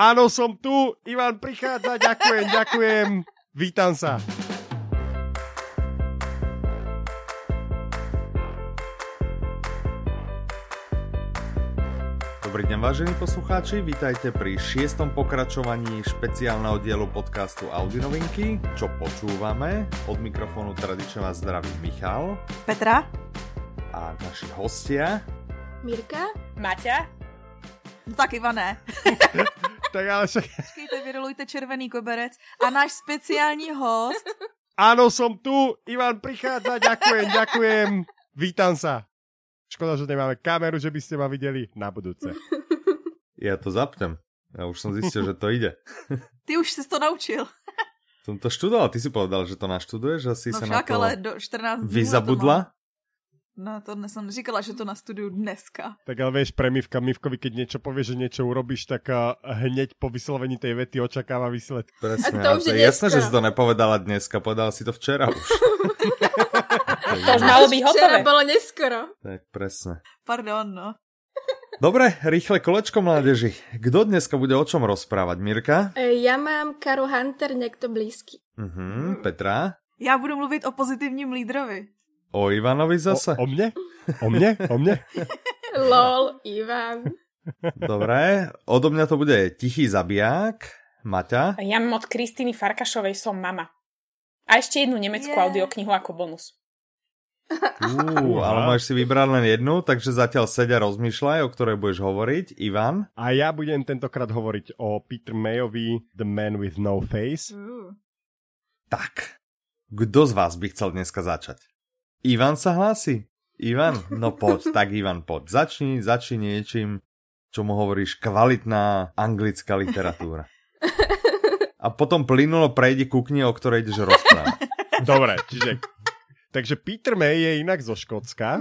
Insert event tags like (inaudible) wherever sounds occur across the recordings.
Áno, som tu. Ivan prichádza. Ďakujem, ďakujem. Vítam sa. Dobrý deň vážení poslucháči, vítajte pri šiestom pokračovaní špeciálneho dielu podcastu Audi novinky. Čo počúvame? Od mikrofónu tradične vás zdraví Michal. Petra. A naši hostia. Mirka. Maťa. No tak Ivané. (laughs) tak ale však... Počkejte, vyrolujte červený koberec. A náš speciální host. Áno, som tu. Ivan prichádza. Ďakujem, ďakujem. Vítam sa. Škoda, že nemáme kameru, že by ste ma videli na budúce. Ja to zapnem. Ja už som zistil, že to ide. Ty už si to naučil. Som to študoval, ty si povedal, že to naštuduješ, že si no sa však, na to ale do 14 vyzabudla? No to som říkala, že to na studiu dneska. Tak ale vieš, premivka Mivkovi, keď niečo povie, že niečo urobíš, tak uh, hneď po vyslovení tej vety očakáva výsledky. Presne, A to už je jasné, že si to nepovedala dneska, povedala si to včera už. (laughs) To už malo byť hotové. Včera bolo neskoro. tak presne. Pardon, no. Dobre, rýchle kolečko mládeži. Kto dneska bude o čom rozprávať? Mirka? E, Ja mám Karo Hunter někdo blízký. Mhm, Petra? Já budu mluvit o pozitivním lídrovi. O Ivanovi zase? O, o mne? O mne? O mne? (laughs) Lol, Ivan. Dobre, odo mňa to bude Tichý zabiják. Maťa? Ja mám od Kristýny Farkašovej Som mama. A ešte jednu nemeckú Yeah. audioknihu ako bonus. Ú, ale môžeš si vybrať len jednu, takže zatiaľ sedia rozmýšľaj, o ktorej budeš hovoriť. Ivan? A ja budem tentokrát hovoriť o Peter Mayovi, The Man with No Face. Uh. Tak, kto z vás by chcel dneska začať? Ivan sa hlási? Ivan? No poď, tak Ivan, poď. Začni, začni niečím, čo mu hovoríš kvalitná anglická literatúra. A potom plynulo prejdi ku knihe, o ktorej ideš rozprávať. Dobre, čiže... Takže Peter May je inak zo Škótska,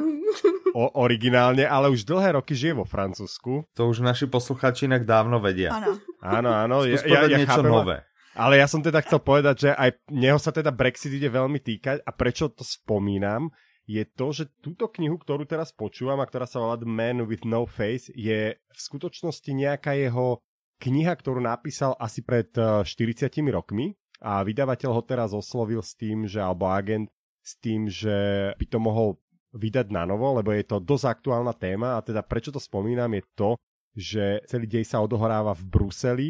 o, originálne, ale už dlhé roky žije vo Francúzsku. To už naši posluchači inak dávno vedia. Áno. Áno, áno. Ja, ja, ja niečo chápem, nové. Ale ja som teda chcel povedať, že aj neho sa teda Brexit ide veľmi týkať a prečo to spomínam, je to, že túto knihu, ktorú teraz počúvam a ktorá sa volá The Man with No Face, je v skutočnosti nejaká jeho kniha, ktorú napísal asi pred eh, 40 rokmi a vydavateľ ho teraz oslovil s tým, že, alebo agent, s tým, že by to mohol vydať na novo, lebo je to dosť aktuálna téma a teda prečo to spomínam je to, že celý dej sa odohráva v Bruseli,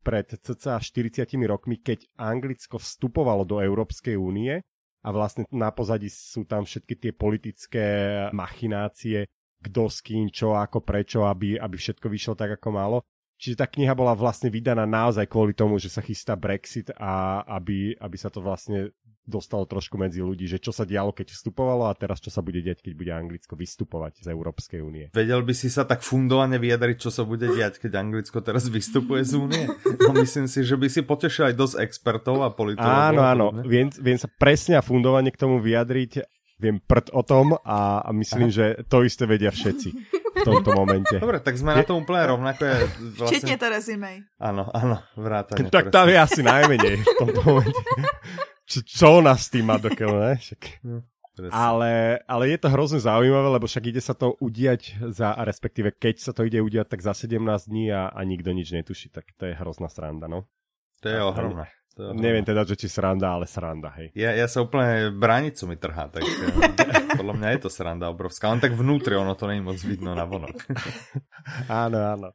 pred cca 40 rokmi, keď Anglicko vstupovalo do Európskej únie a vlastne na pozadí sú tam všetky tie politické machinácie, kto s kým, čo, ako, prečo, aby, aby všetko vyšlo tak, ako malo. Čiže tá kniha bola vlastne vydaná naozaj kvôli tomu, že sa chystá Brexit a aby, aby sa to vlastne dostalo trošku medzi ľudí, že čo sa dialo, keď vstupovalo a teraz čo sa bude diať, keď bude Anglicko vystupovať z Európskej únie. Vedel by si sa tak fundovane vyjadriť, čo sa bude diať, keď Anglicko teraz vystupuje z únie? No myslím si, že by si potešil aj dosť expertov a politologov. Áno, áno, viem, viem sa presne a fundovane k tomu vyjadriť, viem prd o tom a, a myslím, Aha. (laughs) že to isté vedia všetci v tomto momente. Dobre, tak sme na to úplne rovnako. Je Včetne vlastne... Terezy May. Áno, áno, vrátane. tak tam je asi najmenej v tomto momente. Čo, čo ona s tým má ne? Však. Presne. Ale, ale je to hrozne zaujímavé, lebo však ide sa to udiať za, a respektíve keď sa to ide udiať, tak za 17 dní a, a nikto nič netuší, tak to je hrozná sranda, no. To je ohromné. To. Neviem teda, že či sranda, ale sranda, hej. Ja, ja sa úplne bránicu mi trhá, tak (laughs) podľa mňa je to sranda obrovská. Len tak vnútri, ono to není moc vidno na vonok. (laughs) Áno, áno.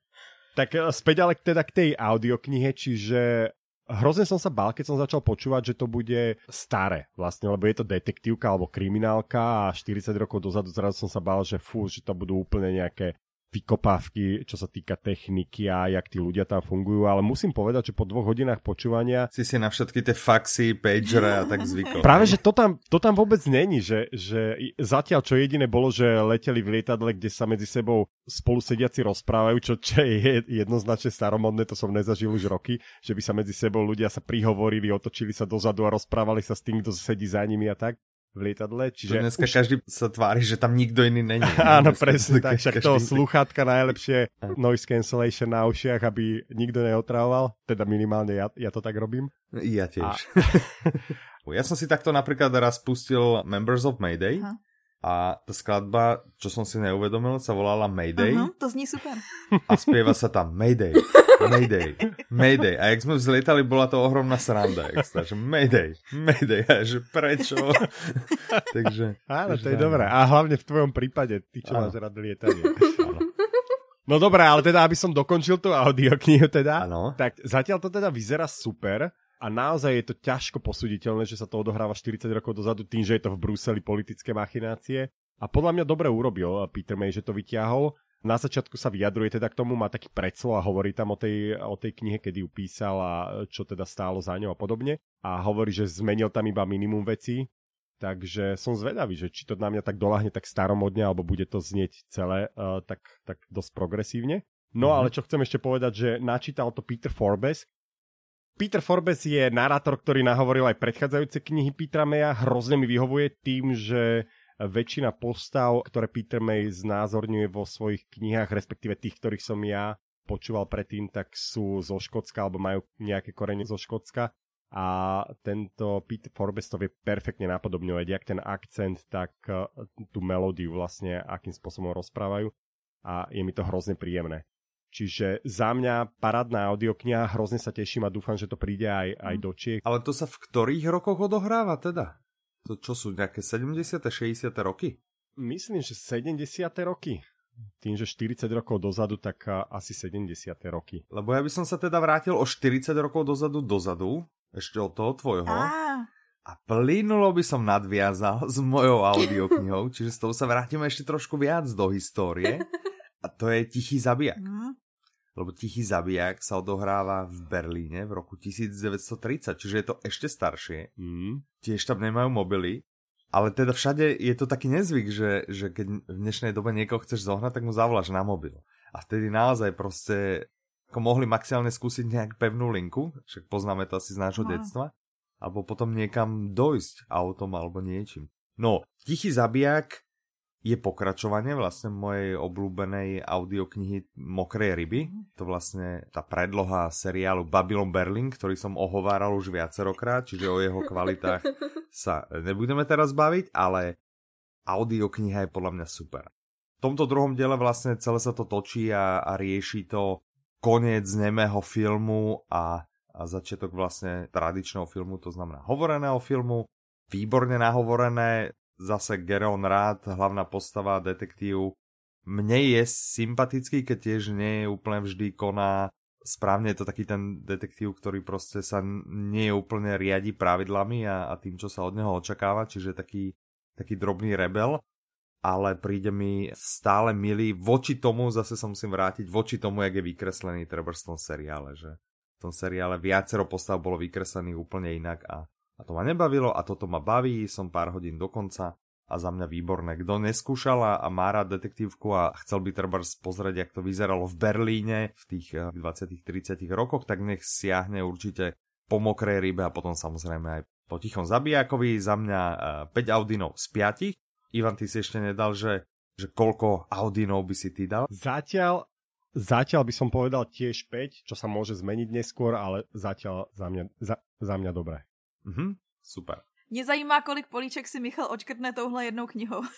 Tak e, späť ale teda k tej audioknihe, čiže hrozne som sa bál, keď som začal počúvať, že to bude staré vlastne, lebo je to detektívka alebo kriminálka a 40 rokov dozadu zrazu som sa bál, že fú, že to budú úplne nejaké vykopávky, čo sa týka techniky a jak tí ľudia tam fungujú, ale musím povedať, že po dvoch hodinách počúvania Si si na všetky tie faxy, pagere a tak zvykol. Práve, že to tam, to tam vôbec není, že, že zatiaľ čo jediné bolo, že leteli v lietadle, kde sa medzi sebou spolu sediaci rozprávajú, čo, čo je jednoznačne staromodné, to som nezažil už roky, že by sa medzi sebou ľudia sa prihovorili, otočili sa dozadu a rozprávali sa s tým, kto sedí za nimi a tak v lietadle. Že Čiže dneska už... každý sa tvári, že tam nikto iný není. (laughs) Áno, presne tak. každý- Však toho slúchatka najlepšie noise cancellation na ušiach, aby nikto neotravoval. Teda minimálne ja, ja to tak robím. Ja tiež. (laughs) Ja som si takto napríklad raz pustil Members of Mayday Aha. A tá skladba, čo som si neuvedomil, sa volala Mayday Uh-huh, to zní super. a spieva sa tam Mayday, Mayday, Mayday. A jak sme vzlietali, bola to ohromná sranda. Jak sa, že Mayday, Mayday. A že prečo? (laughs) takže... Áno, to je dobré. A hlavne v tvojom prípade, ty čo Áno. máš rád lietanie. No dobré, ale teda, aby som dokončil tú audioknihu teda, Áno. tak zatiaľ to teda vyzerá super a naozaj je to ťažko posuditeľné, že sa to odohráva 40 rokov dozadu tým, že je to v Bruseli politické machinácie. A podľa mňa dobre urobil Peter May, že to vyťahol. Na začiatku sa vyjadruje teda k tomu, má taký predslov a hovorí tam o tej, o tej knihe, kedy ju písal a čo teda stálo za ňou a podobne. A hovorí, že zmenil tam iba minimum vecí, Takže som zvedavý, že či to na mňa tak dolahne tak staromodne, alebo bude to znieť celé uh, tak, tak dosť progresívne. No Mhm. ale čo chcem ešte povedať, že načítal to Peter Forbes. Peter Forbes je narátor, ktorý nahovoril aj predchádzajúce knihy Petra Maya. Hrozne mi vyhovuje tým, že väčšina postav, ktoré Peter May znázorňuje vo svojich knihách, respektíve tých, ktorých som ja počúval predtým, tak sú zo Škótska alebo majú nejaké korene zo Škótska a tento Peter Forbes to vie perfektne napodobňovať, jak ten akcent, tak eh, tú melódiu vlastne, akým spôsobom rozprávajú a je mi to hrozne príjemné. Čiže za mňa parádna audiokniha, hrozne sa teším a dúfam, že to príde aj, aj do Čiech. Ale to sa v ktorých rokoch odohráva teda? To čo sú nejaké 70. 60. roky? Myslím, že 70. roky. Tým, že 40 rokov dozadu, tak asi 70. roky. Lebo ja by som sa teda vrátil o 40 rokov dozadu dozadu, ešte od toho tvojho. Á, A plynulo by som nadviazal s mojou audioknihou, (laughs) čiže s tou sa vrátime ešte trošku viac do histórie. (laughs) A to je Tichý zabijak. hm. Lebo Tichý zabijak sa odohráva v Berlíne v roku 1930, čiže je to ešte staršie. Mm. Tiež tam nemajú mobily. Ale teda všade je to taký nezvyk, že, že keď v dnešnej dobe niekoho chceš zohnať, tak mu zavoláš na mobil. A vtedy naozaj proste ako mohli maximálne skúsiť nejak pevnú linku, však poznáme to asi z nášho No. detstva, alebo potom niekam dojsť autom alebo niečím. No, Tichý zabijak je pokračovanie vlastne mojej obľúbenej audioknihy Mokrej ryby. To vlastne tá predloha seriálu Babylon Berlin, ktorý som ohováral už viacerokrát, čiže o jeho kvalitách (laughs) sa nebudeme teraz baviť, ale audiokniha je podľa mňa super. V tomto druhom diele vlastne celé sa to točí a, a rieši to koniec nemého filmu a, a začiatok vlastne tradičného filmu, to znamená hovoreného filmu, výborne nahovorené, zase Geron Rád, hlavná postava, detektív. Mne je sympatický, keď tiež nie je úplne vždy koná správne je to taký ten detektív, ktorý proste sa nie úplne riadi pravidlami a, a tým, čo sa od neho očakáva, čiže taký, taký drobný rebel, ale príde mi stále milý voči tomu, zase sa musím vrátiť, voči tomu, jak je vykreslený treba v tom seriále, že v tom seriále viacero postav bolo vykreslených úplne inak a, a to ma nebavilo a toto ma baví, som pár hodín do konca a za mňa výborné. Kto neskúšal a, má rád detektívku a chcel by treba pozrieť, jak to vyzeralo v Berlíne v tých eh, 20-30 rokoch, tak nech siahne určite po mokrej rybe a potom samozrejme aj po tichom zabijákovi. Za mňa eh, 5 Audinov z 5. Ivan, ty si ešte nedal, že, že koľko Audinov by si ty dal? Zatiaľ, zatiaľ by som povedal tiež 5, čo sa môže zmeniť neskôr, ale zatiaľ za mňa, za, za mňa dobré. Mhm, super. Mě zajímá, kolik políček si Michal očkrtne touhle jednou knihou. (laughs)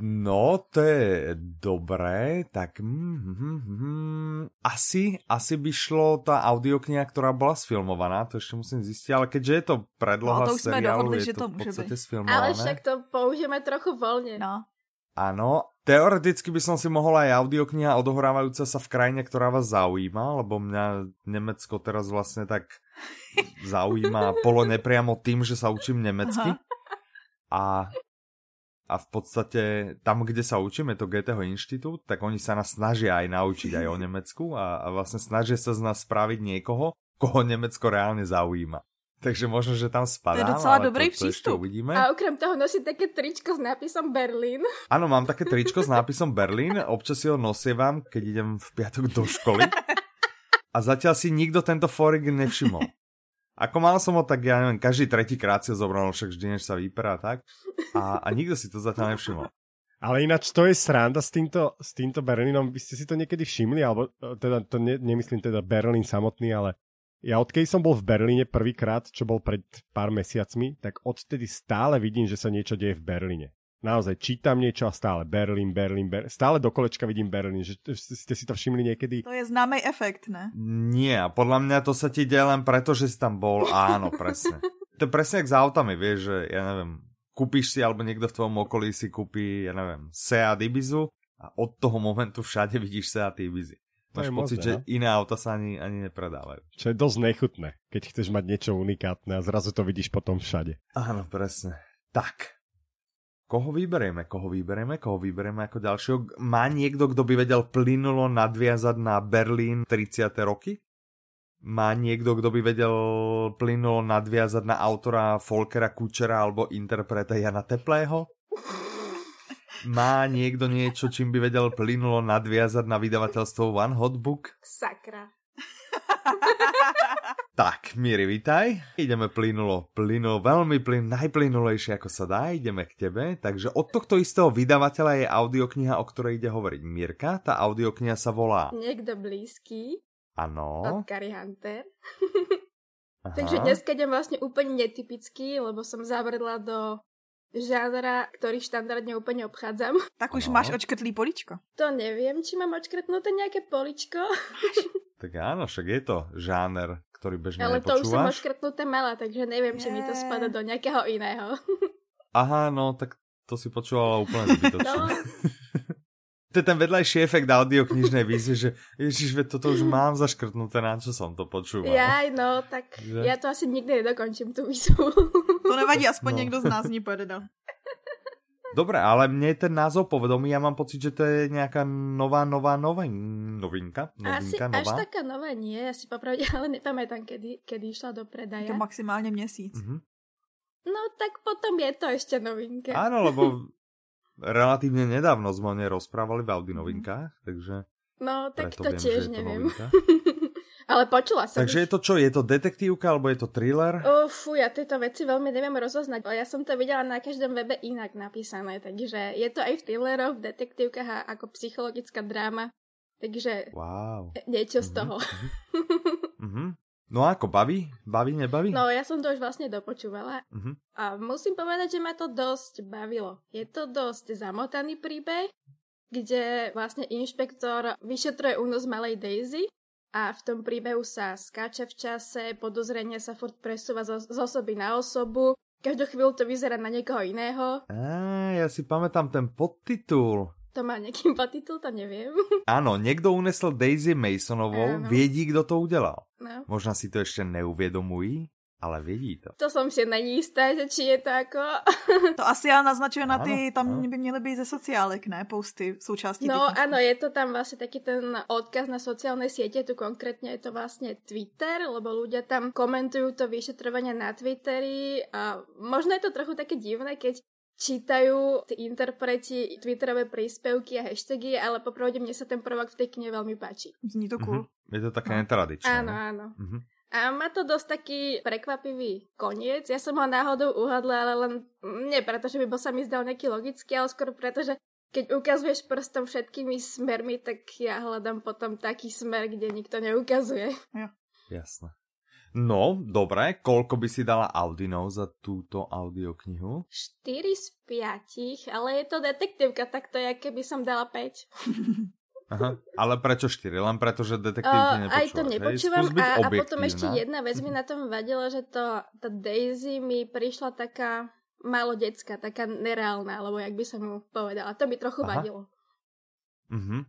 No, to je dobré, tak mm, mm, mm, asi, asi by šlo tá audiokniha, ktorá bola sfilmovaná, to ešte musím zistiť, ale keďže je to predloha No, to už sme seriálu, dohodli, je že to to v podstate byť. sfilmované. Ale však to použijeme trochu voľne. No. Áno, teoreticky by som si mohol aj audiokniha odohrávajúca sa v krajine, ktorá vás zaujíma, lebo mňa Nemecko teraz vlastne tak zaujíma polo nepriamo tým, že sa učím nemecky. A, a v podstate tam, kde sa učíme, to Goetheho inštitút, tak oni sa nás snažia aj naučiť aj o Nemecku a, a vlastne snažia sa z nás spraviť niekoho, koho Nemecko reálne zaujíma. Takže možno, že tam spadám, docela ale dobrý to, to ešte uvidíme. A okrem toho nosí také tričko s nápisom Berlín. Áno, mám také tričko s nápisom Berlín, občas si ho nosievam, keď idem v piatok do školy. A zatiaľ si nikto tento forik nevšimol. Ako mal som ho, tak ja neviem, každý tretí krát si ho zobral, no však vždy, než sa vyperá, tak? A, a nikto si to zatiaľ nevšimol. Ale ináč to je sranda s týmto, s týmto Berlínom. Vy ste si to niekedy všimli, alebo e, teda to ne, nemyslím teda Berlín samotný, ale ja odkedy som bol v Berlíne prvýkrát, čo bol pred pár mesiacmi, tak odtedy stále vidím, že sa niečo deje v Berlíne. Naozaj čítam niečo a stále Berlín, Berlín, Berlín. Stále do kolečka vidím Berlín. Že ste si to všimli niekedy? To je známý efekt, ne? Nie, podľa mňa to sa ti deje len preto, že si tam bol. Áno, (laughs) presne. to je presne jak s autami, vieš, že ja neviem, kúpiš si, alebo niekto v tvojom okolí si kúpi, ja neviem, Seat Ibizu a od toho momentu všade vidíš Seat Ibizy. To Máš je pocit, možné, že no. iné auta sa ani, ani nepredávajú. Čo je dosť nechutné, keď chceš mať niečo unikátne a zrazu to vidíš potom všade. Áno, presne. Tak. Koho vyberieme? Koho vyberieme? Koho vyberieme ako ďalšieho? Má niekto, kto by vedel plynulo nadviazať na Berlín 30. roky? Má niekto, kto by vedel plynulo nadviazať na autora Folkera Kučera alebo interpreta Jana Teplého? Má niekto niečo, čím by vedel plynulo nadviazať na vydavateľstvo One Hot Book? Sakra. Tak, Miri, vitaj. Ideme plynulo, plynulo, veľmi plyn, najplynulejšie ako sa dá, ideme k tebe. Takže od tohto istého vydavateľa je audiokniha, o ktorej ide hovoriť Mirka. Tá audiokniha sa volá... Niekto blízky Ano. od Kari Hunter. Aha. Takže dneska idem vlastne úplne netypický, lebo som zavrdla do žánra, ktorý štandardne úplne obchádzam. (laughs) Tak už No. máš očkrtlý poličko. To neviem, či mám odškrtnuté nejaké poličko, (laughs) Tak áno, však je to žáner, ktorý bežne ale to už som nepočúvaš. odškrtnuté mala, takže neviem, či mi to spada do nejakého iného. (laughs) Aha, no, tak to si počúvala úplne zbytočne. No, To je ten vedľajší efekt audioknižnej výzvy, že ježiš, veď toto už mám zaškrtnuté, na čo som to počúval. jaj, no, tak Že? ja to asi nikdy nedokončím, tú výzvu. (laughs) To nevadí, aspoň No. někdo z nás ní povedal. (laughs) Dobre, ale mne ten názov povedomí, ja mám pocit, že to je nejaká nová, nová, nová novinka. Asi Novinka, až nová. taká nová nie, ja si popravde, (laughs) ale nepamätám, kedy, kedy išla do Je predaja. to maximálně měsíc. Mhm. No tak potom je to ešte novinka. Áno, lebo relatívne nedávno sme o nej rozprávali v Audi novinkách, takže No tak to viem, že tiež je to neviem. novinka. (laughs) ale počula som Takže je už. to čo? Je to detektívka alebo je to thriller? Fú, ja tieto veci veľmi neviem rozoznať. Ja som to videla na každom webe inak napísané, takže je to aj v thrilleroch, v detektívkach a ako psychologická dráma. Takže Wow. niečo z Mhm, toho. Mhm. (laughs) No a ako, baví? Baví, nebaví? No ja som to už vlastne dopočúvala Mhm. a musím povedať, že ma to dosť bavilo. Je to dosť zamotaný príbeh, kde vlastne inšpektor vyšetruje únos malej Daisy a v tom príbehu sa skáče v čase, podozrenie sa furt presúva zo, z osoby na osobu, každú chvíľu to vyzerá na niekoho iného. Á, ja si pamätám ten podtitul. To má nejaký podtitul, to neviem. (laughs) Áno, niekto unesol Daisy Masonovou, Áno. viedí, kto to udelal. No. Možno si to ešte neuviedomují, ale vedí to. To som si není istá, že či je to ako... (laughs) To asi já naznačuje na Ano, ty, tam ano. by měly být ze sociálek, ne? Posty součástí. No těch- áno, je to tam vlastne taký ten odkaz na sociálne siete, tu konkrétne je to vlastne Twitter, lebo ľudia tam komentujú to vyšetrovanie na Twitteri a možno je to trochu také divné, keď čítajú tí interpreti twitterové príspevky a hashtagy, ale popravde mne sa ten prvok v tej knihe veľmi páči. Zní to cool. Mhm. Je to také No. netradičné. Áno, no? áno. Mhm. A má to dosť taký prekvapivý koniec. Ja som ho náhodou uhadla, ale len nie preto, že by bol sa mi zdal nejaký logický, ale skôr preto, že keď ukazuješ prstom všetkými smermi, tak ja hľadám potom taký smer, kde nikto neukazuje. Jasné. No, dobre, koľko by si dala Audinov za túto audioknihu? 4 z 5, ale je to detektívka, tak to je, keby som dala 5. (laughs) Aha. Ale prečo 4? Len preto, že detektívky nepočúvaš. aj to nepočúvam a, a potom ešte jedna vec mi na tom vadila, že to, tá Daisy mi prišla taká málo detská, taká nereálna, alebo jak by som mu povedala. To mi trochu Aha. vadilo. Mhm.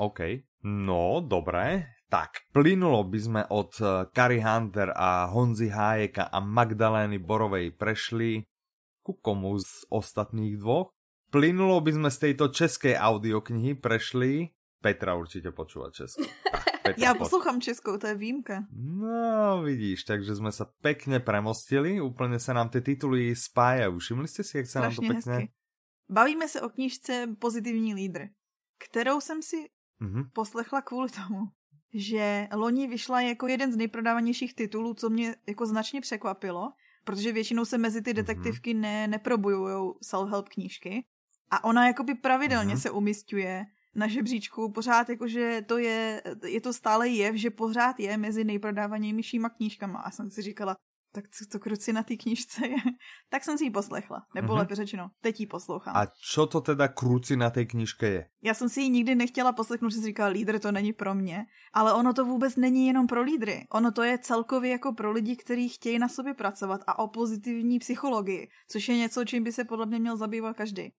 OK. No, dobre. Tak, plynulo by sme od eh, Kari Hunter a Honzy Hájeka a Magdalény Borovej prešli ku komu z ostatných dvoch. Plynulo by sme z tejto českej audioknihy prešli... Petra určite počúva česku. (laughs) Petra, Já poď. poslouchám českou, to je výjimka. No, vidíš, takže sme sa pekne premostili, úplne sa nám tie tituly spájajú. Všimli ste si, jak sa nám to pekne... hezky. Bavíme se o knížce Pozitivní lídr, kterou jsem si Mhm. poslechla kvůli tomu, že loni vyšla jako jeden z nejprodávanějších titulů, co mě jako značně překvapilo, protože většinou se mezi ty detektivky ne, neprobujují self-help knížky. A ona jakoby pravidelně Mhm. se umistuje na žebříčku, pořád jakože to je, je to stále jev, že pořád je mezi nejprodávanějšíma knížkama. A jsem si říkala, tak co to kruci na té knižce je. (laughs) tak jsem si ji poslechla, nebo Mhm. mm-hmm. lépe řečeno, teď ji poslouchám. A čo to teda kruci na tej knižke je? Já jsem si ji nikdy nechtěla poslechnout, že jsem si říkala, lídr to není pro mě, ale ono to vůbec není jenom pro lídry. Ono to je celkově jako pro lidi, kteří chtějí na sobě pracovat a o pozitivní psychologii, což je něco, čím by se podle mě měl zabývat každý.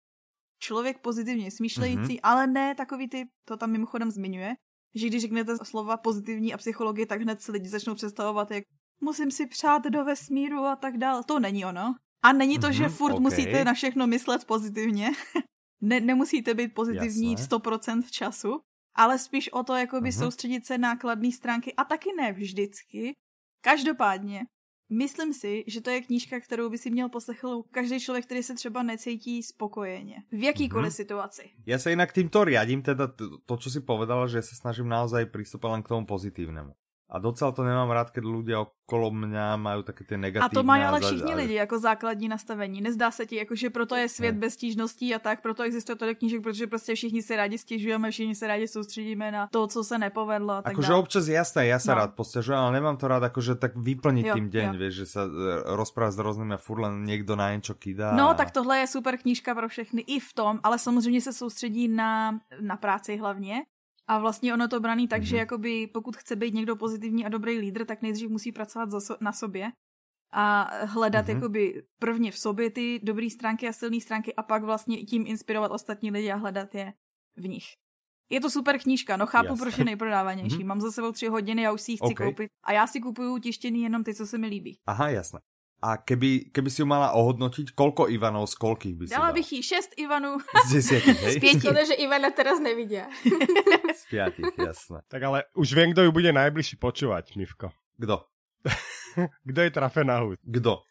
Člověk pozitivně smýšlející, mm-hmm. ale ne takový ty, to tam mimochodem zmiňuje, že když řeknete slova pozitivní a psychologie, tak hned si lidi začnou představovat, jak musím si přát do vesmíru a tak dál. To není ono. A není to, že Mhm, furt okej. musíte na všechno myslet pozitivně. (laughs) ne, nemusíte být pozitivní Jasné. 100% času, ale spíš o to, jakoby Mhm. soustředit se na kladné stránky a taky ne vždycky. Každopádně, myslím si, že to je knížka, kterou by si měl poslechnout každý člověk, který se třeba necítí spokojeně. V jakýkoliv Mhm. situaci. Ja sa inak týmto riadím, teda to, čo si povedala, že sa snažím naozaj pristúpať len k tomu pozitívnemu. A docela to nemám rád, keď ľudia okolo mňa majú také tie A negatívne... to mají ale všichni a- lidi jako základní nastavení. Nezdá se ti, jako, že proto je svět Ne. bez stížností a tak, proto existuje tolik knížek, protože prostě všichni se rádi stěžujeme, všichni se rádi soustředíme na to, co se nepovedlo a tak Akože občas jasné, ja sa No. rád posťažujem, ale nemám to rád akože tak vyplniť Jo, tým deň, jo. vieš, že sa e, rozpráva s rôznymi a furt len niekto na niečo kydá. No, a- tak tohle je super knížka pro všechny i v tom, ale samozřejmě se soustředí na, na práci hlavně. A vlastně ono to braný tak, Mhm. že jakoby pokud chce být někdo pozitivní a dobrý lídr, tak nejdřív musí pracovat so, na sobě a hledat Mhm. jakoby prvně v sobě ty dobré stránky a silné stránky a pak vlastně tím inspirovat ostatní lidi a hledat je v nich. Je to super knížka, no chápu, Jasné. proč je nejprodávanější. Mhm. Mám za sebou tři hodiny, já už si ji chci OK. koupit. A já si kupuju tištěný jenom ty, co se mi líbí. Aha, jasné. A keby, keby si ju mala ohodnotiť, koľko Ivanov z koľkých by si Dala dala? bych jí šest Ivanů. Z desiatich, hej? (laughs) Z pěti. Škoda, že Ivana teraz nevidia. (laughs) Z piatich, jasné. Tak ale už viem, kto ju bude najbližší počúvať, Mivko. Kto? (laughs) Kto je trafená hud? Kto?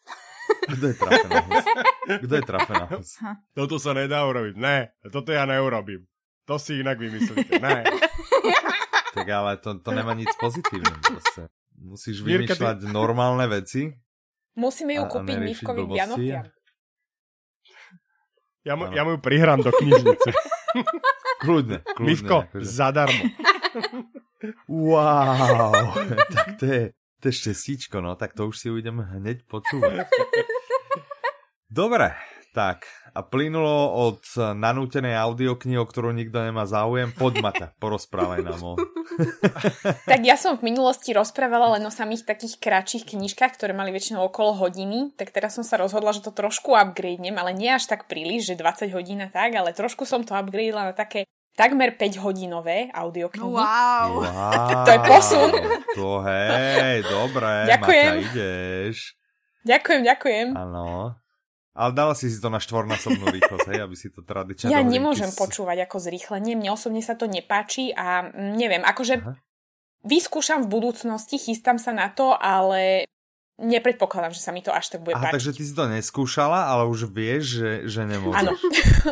Kto je trafená hus? Kto je trafená hus? Toto sa nedá urobiť. Ne, toto ja neurobím. To si inak vymyslíte. Ne. Tak ale to, to nemá nič pozitívne. Proste. Musíš Mirka, ty- vymýšľať normálne veci. Musíme ju A- a kúpiť k blbosti. Vianociam. Ja, mu, Áno. ja mu ju prihrám do knižnice. (laughs) Kľudne, kľudne. Mivko, akože. zadarmo. (laughs) Wow, (laughs) tak to je, to je šťastíčko, no, tak to už si ju idem hneď počúvať. Dobre, tak a plynulo od nanútenej audioknihy, o ktorú nikto nemá záujem, poď Mata, porozprávaj nám o... (laughs) Tak ja som v minulosti rozprávala len o samých takých kratších knižkách, ktoré mali väčšinou okolo hodiny, tak teraz som sa rozhodla, že to trošku upgradenem, ale nie až tak príliš, že 20 hodín a tak, ale trošku som to upgradela na také takmer 5 hodinové audioknihy. Wow. Wow, To je posun. To hej, dobre, Ďakujem. Maťa, ideš. Ďakujem, ďakujem. Áno. Ale dala si si to na štvornásobnú rýchlosť, hej, aby si to tradične... Ja do nemôžem s- počúvať ako zrýchlenie, mne osobne sa to nepáči a neviem, akože Aha. vyskúšam v budúcnosti, chystám sa na to, ale nepredpokladám, že sa mi to až tak bude Aha, páčiť. takže ty si to neskúšala, ale už vieš, že, že nemôžeš. Áno.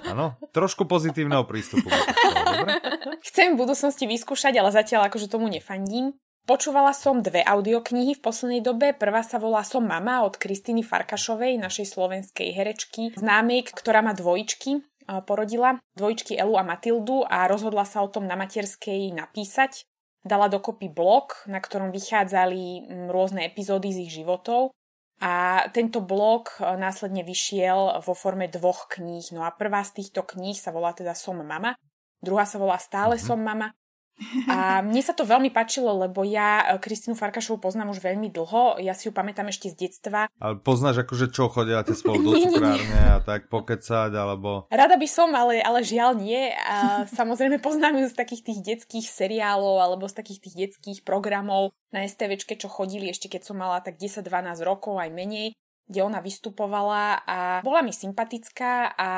Áno, trošku pozitívneho prístupu. (laughs) Dobre? Chcem v budúcnosti vyskúšať, ale zatiaľ akože tomu nefandím. Počúvala som dve audioknihy v poslednej dobe. Prvá sa volá Som mama od Kristýny Farkašovej, našej slovenskej herečky, známej, ktorá má dvojičky. Porodila dvojičky Elu a Matildu a rozhodla sa o tom na materskej napísať. Dala dokopy blog, na ktorom vychádzali rôzne epizódy z ich životov. A tento blog e, následne vyšiel vo forme dvoch kníh. No a prvá z týchto kníh sa volá teda Som mama, druhá sa volá Stále som mama. (laughs) A mne sa to veľmi páčilo, lebo ja e, Kristínu Farkašovu poznám už veľmi dlho, ja si ju pamätám ešte z detstva. Ale poznáš akože čo, chodiate spolu (laughs) do cukrárne a tak pokecať, alebo... Rada by som, ale, ale žiaľ nie. A (laughs) samozrejme poznám ju z takých tých detských seriálov alebo z takých tých detských programov na STVčke, čo chodili ešte keď som mala tak 10-12 rokov aj menej kde ona vystupovala a bola mi sympatická a,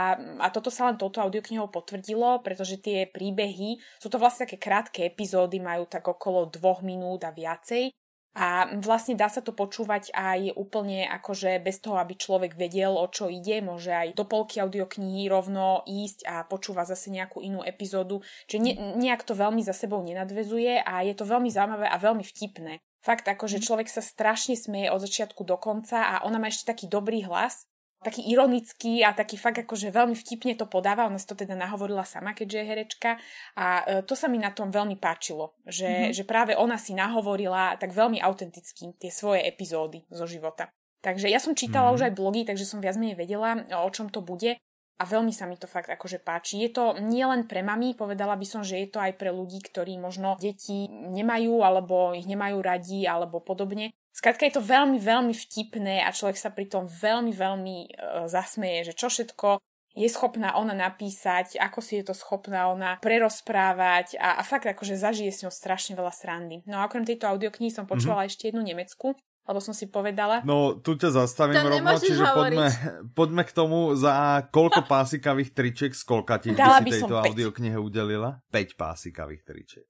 a toto sa len touto audioknihou potvrdilo, pretože tie príbehy, sú to vlastne také krátke epizódy, majú tak okolo dvoch minút a viacej. A vlastne dá sa to počúvať aj úplne akože bez toho, aby človek vedel, o čo ide, môže aj do polky audioknihy rovno ísť a počúva zase nejakú inú epizódu, čiže ne, nejak to veľmi za sebou nenadvezuje a je to veľmi zaujímavé a veľmi vtipné. Fakt akože človek sa strašne smeje od začiatku do konca a ona má ešte taký dobrý hlas, taký ironický a taký fakt akože veľmi vtipne to podáva, ona si to teda nahovorila sama, keďže je herečka a e, to sa mi na tom veľmi páčilo, že, mm-hmm. že práve ona si nahovorila tak veľmi autenticky tie svoje epizódy zo života. Takže ja som čítala Mhm. už aj blogy, takže som viac menej vedela, o čom to bude a veľmi sa mi to fakt akože páči. Je to nielen pre mami, povedala by som, že je to aj pre ľudí, ktorí možno deti nemajú alebo ich nemajú radi alebo podobne. Skrátka je to veľmi, veľmi vtipné a človek sa pri tom veľmi, veľmi e, zasmeje, že čo všetko je schopná ona napísať, ako si je to schopná ona prerozprávať a, a fakt akože zažije s ňou strašne veľa srandy. No a okrem tejto audioknihy som počúvala mm-hmm. ešte jednu nemeckú, lebo som si povedala, No, tu ťa zastavím To rovno, čiže poďme, (laughs) poďme k tomu, za koľko (laughs) pásikavých tričiek z koľka ti by Dala si tejto audioknihe udelila? 5 pásikavých tričiek.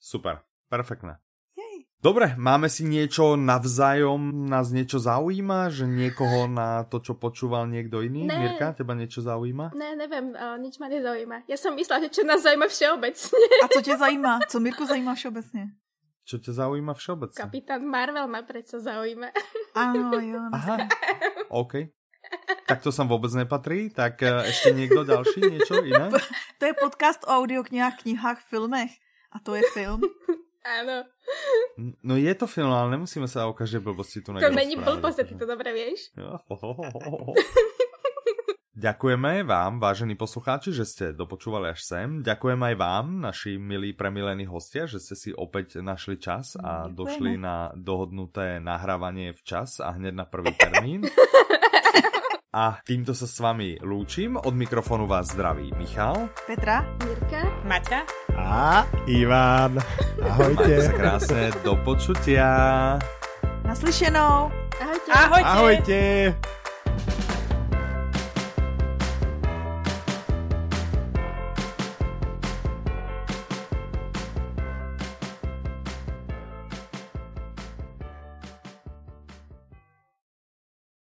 Super, perfektné. Dobre, máme si niečo navzájom, nás niečo zaujíma, že niekoho na to, čo počúval niekto iný? Ne. Mirka, teba niečo zaujíma? Ne, neviem, uh, nič ma nezaujíma. Ja som myslela, že čo nás zaujíma všeobecne. A co tě zajímá? Co Mirku zajímá všeobecně? Čo ťa zaujíma všeobecne? Kapitán Marvel ma predsa zaujíma. Áno, (laughs) jo. Aha, OK. Tak to sem vôbec nepatrí, tak eh, ešte niekto ďalší, niečo iné? To je podcast o audioknihách, knihách, filmech. A to je film. Áno. No je to film, ale nemusíme sa o každej blbosti tu To není blbosť, ty to dobre vieš. (laughs) Ďakujeme vám, vážení poslucháči, že ste dopočúvali až sem. Ďakujem aj vám, naši milí premilení hostia, že ste si opäť našli čas a Ďakujeme. došli na dohodnuté nahrávanie včas a hneď na prvý (laughs) termín. A týmto sa s vami lúčim. Od mikrofónu vás zdraví Michal. Petra? Mirka? Maťa, A Ivan. Majte Ahojte. sa krásne, do počutia. Naslyšenou! Ahojte. ahojte! Ahojte.